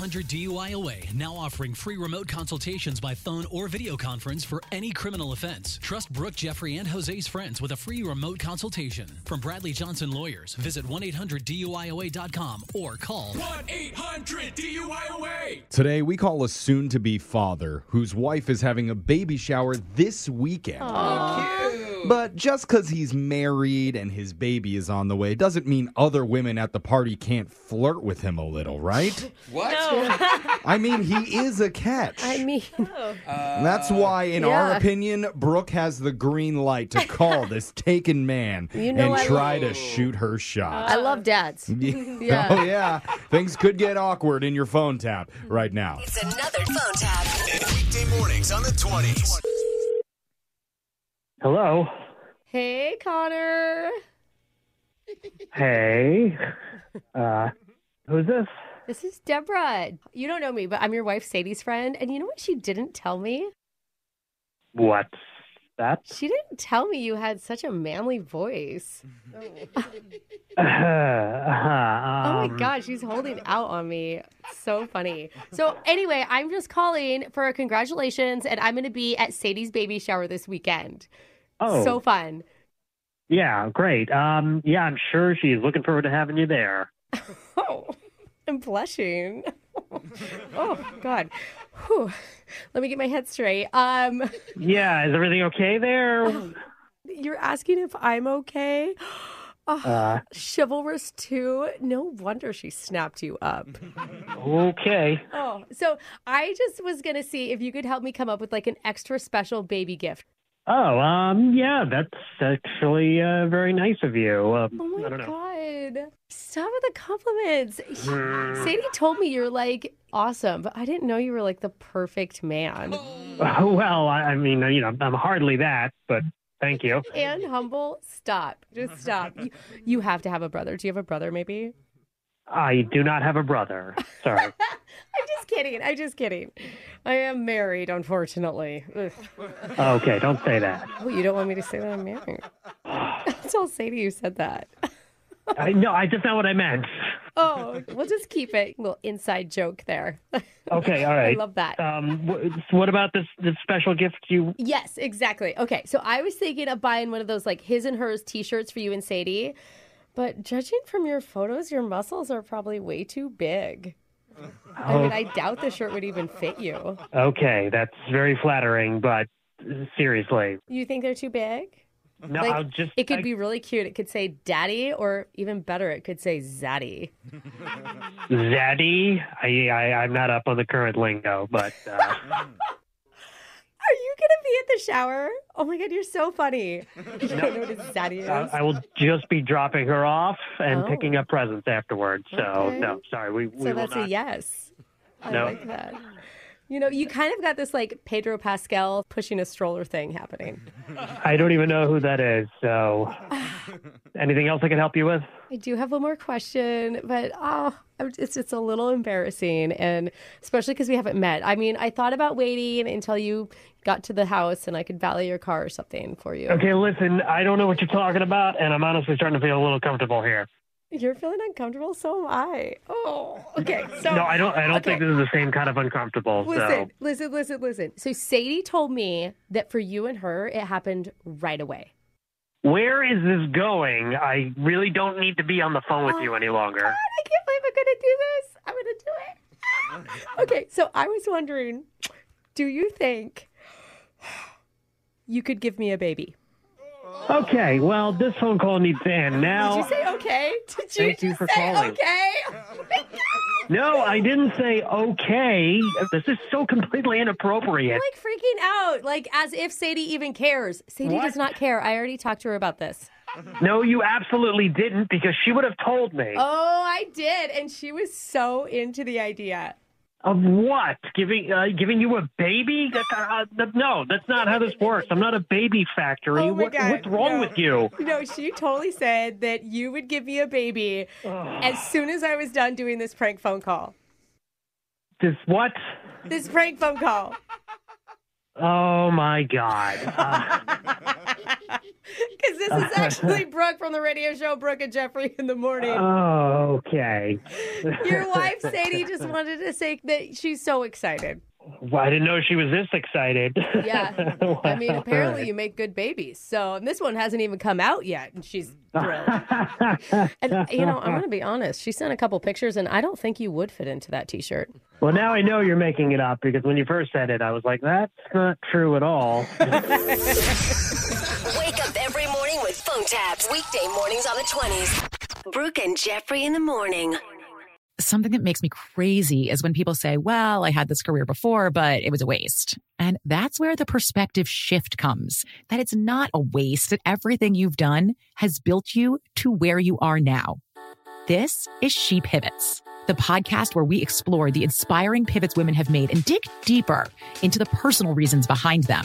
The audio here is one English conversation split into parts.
800 DUIOA now offering free remote consultations by phone or video conference for any criminal offense. Trust Brooke, Jeffrey, and Jose's friends with a free remote consultation. From Bradley Johnson Lawyers, visit 1 800 DUIOA.com or call 1 800 DUIOA. Today, we call a soon to be father whose wife is having a baby shower this weekend. But just because he's married and his baby is on the way doesn't mean other women at the party can't flirt with him a little, right? What? I mean, he is a catch. I mean, And That's why, in our Yeah. opinion, Brooke has the green light to call this taken man You know and I try to shoot her shot. I love dads. Yeah. Oh, yeah. Things could get awkward in your phone tap right now. It's another phone tap. Weekday mornings on the 20s. Hello. Hey, Connor. Hey. Uh, who's this? This is Deborah. You don't know me, but I'm your wife Sadie's friend. And you know what she didn't tell me? What's that? She didn't tell me you had such a manly voice. Uh, Oh my um, god, she's holding out on me. So funny. So anyway, I'm just calling for a congratulations, and I'm going to be at Sadie's baby shower this weekend. Oh, So fun. yeah, great. Um, yeah, I'm sure she's looking forward to having you there. Oh, I'm blushing. oh God. Whew. Let me get my head straight. Um, Yeah, is everything okay there? you're asking if I'm okay. Oh, Uh, chivalrous too. No wonder she snapped you up. okay. Oh, so I just was gonna see if you could help me come up with like an extra special baby gift. Oh, um, yeah, that's actually uh, very nice of you. Um, Oh my I don't know. god! Stop with the compliments. Sadie told me you're like awesome, but I didn't know you were like the perfect man well, I, I mean, you know, I'm hardly that, but thank you. and humble. Stop. Just stop. You, you have to have a brother. Do you have a brother? Maybe. I do not have a brother. Sorry. I'm just kidding. I'm just kidding. I am married, unfortunately. Ugh. okay, don't say that. Oh, you don't want me to say that I'm married? Tell Sadie you said that. I, no, I just not what I meant. Oh, we'll just keep it. a little inside joke there. Okay, all right. I love that. Um, wh- what about this this special gift you? Yes, exactly. Okay, so I was thinking of buying one of those like his and hers t-shirts for you and Sadie, but judging from your photos, your muscles are probably way too big. I mean, I doubt the shirt would even fit you. Okay, that's very flattering, but seriously, You think they're too big? no. Like, I'll just. It could I- be really cute. It could say daddy, or even better, it could say zaddy. Zaddy. I, I I'm not up on the current lingo, but uh, Are you gonna be at the shower? Oh my god, you're so funny. You don't know what zaddy? Uh, I, I will just be dropping her off and Oh. picking up presents afterwards. So Okay. no, sorry, we we so will that's not. a yes. I No. like that. You know, you kind of got this like Pedro Pascal pushing a stroller thing happening. I don't even know who that is. So, anything else I can help you with? I do have one more question, but oh, it's it's a little embarrassing, and especially because we haven't met. I mean, I thought about waiting until you got to the house and I could valet your car or something for you. Okay, listen, I don't know what you're talking about, and I'm honestly starting to feel a little comfortable here. You're feeling uncomfortable, so am I. Oh, okay. So no, I don't. I don't okay. think this is the same kind of uncomfortable. Listen, so, listen, listen, listen. So Sadie told me that for you and her, it happened right away. Where is this going? I really don't need to be on the phone with oh you any longer. God, I can't believe I'm gonna do this. I'm gonna do it. okay, so I was wondering, do you think you could give me a baby? Okay, well, this phone call needs to end now. Did you say okay? Did you Thank you for say calling. okay? No, I didn't say okay. This is so completely inappropriate. I'm like freaking out, like as if Sadie even cares. Sadie What? does not care. I already talked to her about this. No, you absolutely didn't because she would have told me. Oh, I did, and she was so into the idea. Of what? Giving uh, giving you a baby? That, uh, no, that's not how this works. I'm not a baby factory. Oh what, what's wrong no. with you? No, she totally said that you would give me a baby as soon as I was done doing this prank phone call. This what? This prank phone call. Oh my God. Uh, this is actually Brooke from the radio show Brooke and Jeffrey in the morning. oh, okay. Your wife, Sadie, just wanted to say that she's so excited. Well, I didn't know she was this excited. Yeah. I mean, Wow. apparently you make good babies. So and this one hasn't even come out yet, and she's thrilled. and, you know, I'm going to be honest. She sent a couple pictures, and I don't think you would fit into that t shirt. Well, now I know you're making it up because when you first said it, I was like, that's not true at all. Wake up every morning with phone taps. Weekday mornings on the 20s. Brooke and Jeffrey in the morning. Something that makes me crazy is when people say, well, I had this career before, but it was a waste. And that's where the perspective shift comes that it's not a waste, that everything you've done has built you to where you are now. This is She Pivots, the podcast where we explore the inspiring pivots women have made and dig deeper into the personal reasons behind them.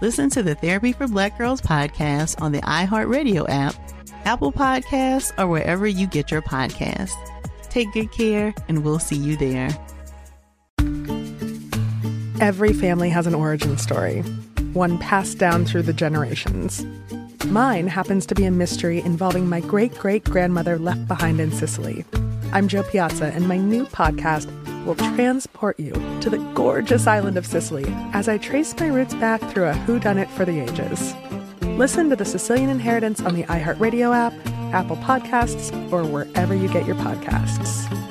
Listen to the Therapy for Black Girls podcast on the iHeartRadio app, Apple Podcasts, or wherever you get your podcasts. Take good care, and we'll see you there. Every family has an origin story, one passed down through the generations. Mine happens to be a mystery involving my great great grandmother left behind in Sicily. I'm Jo Piazza, and my new podcast will transport you to the gorgeous island of Sicily as I trace my roots back through a whodunit for the ages. Listen to The Sicilian Inheritance on the iHeartRadio app, Apple Podcasts, or wherever you get your podcasts.